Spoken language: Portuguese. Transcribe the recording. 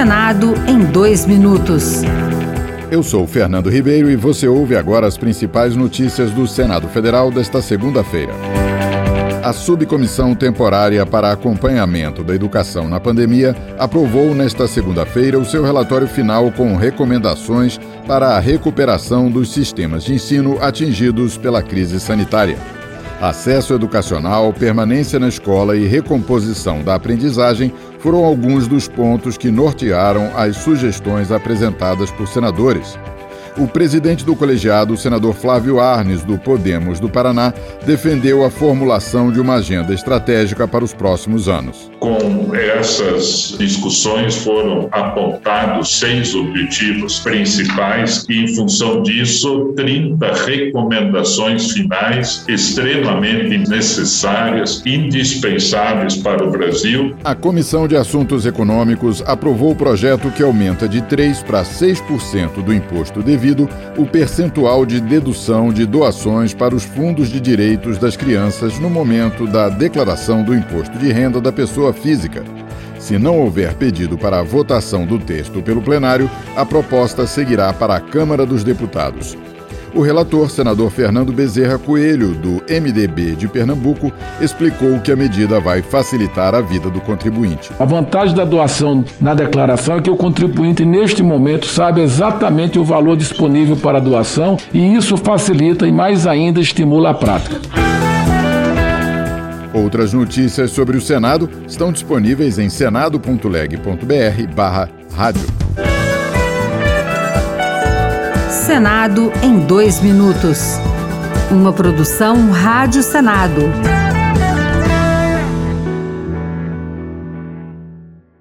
Senado em dois minutos. Eu sou Fernando Ribeiro e você ouve agora as principais notícias do Senado Federal desta segunda-feira. A Subcomissão Temporária para Acompanhamento da Educação na Pandemia aprovou nesta segunda-feira o seu relatório final com recomendações para a recuperação dos sistemas de ensino atingidos pela crise sanitária. Acesso educacional, permanência na escola e recomposição da aprendizagem foram alguns dos pontos que nortearam as sugestões apresentadas por senadores. O presidente do colegiado, o senador Flávio Arnes, do Podemos do Paraná, defendeu a formulação de uma agenda estratégica para os próximos anos. Com essas discussões foram apontados seis objetivos principais e, em função disso, 30 recomendações finais extremamente necessárias, indispensáveis para o Brasil. A Comissão de Assuntos Econômicos aprovou o projeto que aumenta de 3% para 6% do imposto devido devido o percentual de dedução de doações para os fundos de direitos das crianças no momento da declaração do imposto de renda da pessoa física. Se não houver pedido para a votação do texto pelo plenário, a proposta seguirá para a Câmara dos Deputados. O relator, senador Fernando Bezerra Coelho, do MDB de Pernambuco, explicou que a medida vai facilitar a vida do contribuinte. A vantagem da doação na declaração é que o contribuinte, neste momento, sabe exatamente o valor disponível para a doação e isso facilita e mais ainda estimula a prática. Outras notícias sobre o Senado estão disponíveis em senado.leg.br/rádio. Senado em dois minutos. Uma produção Rádio Senado.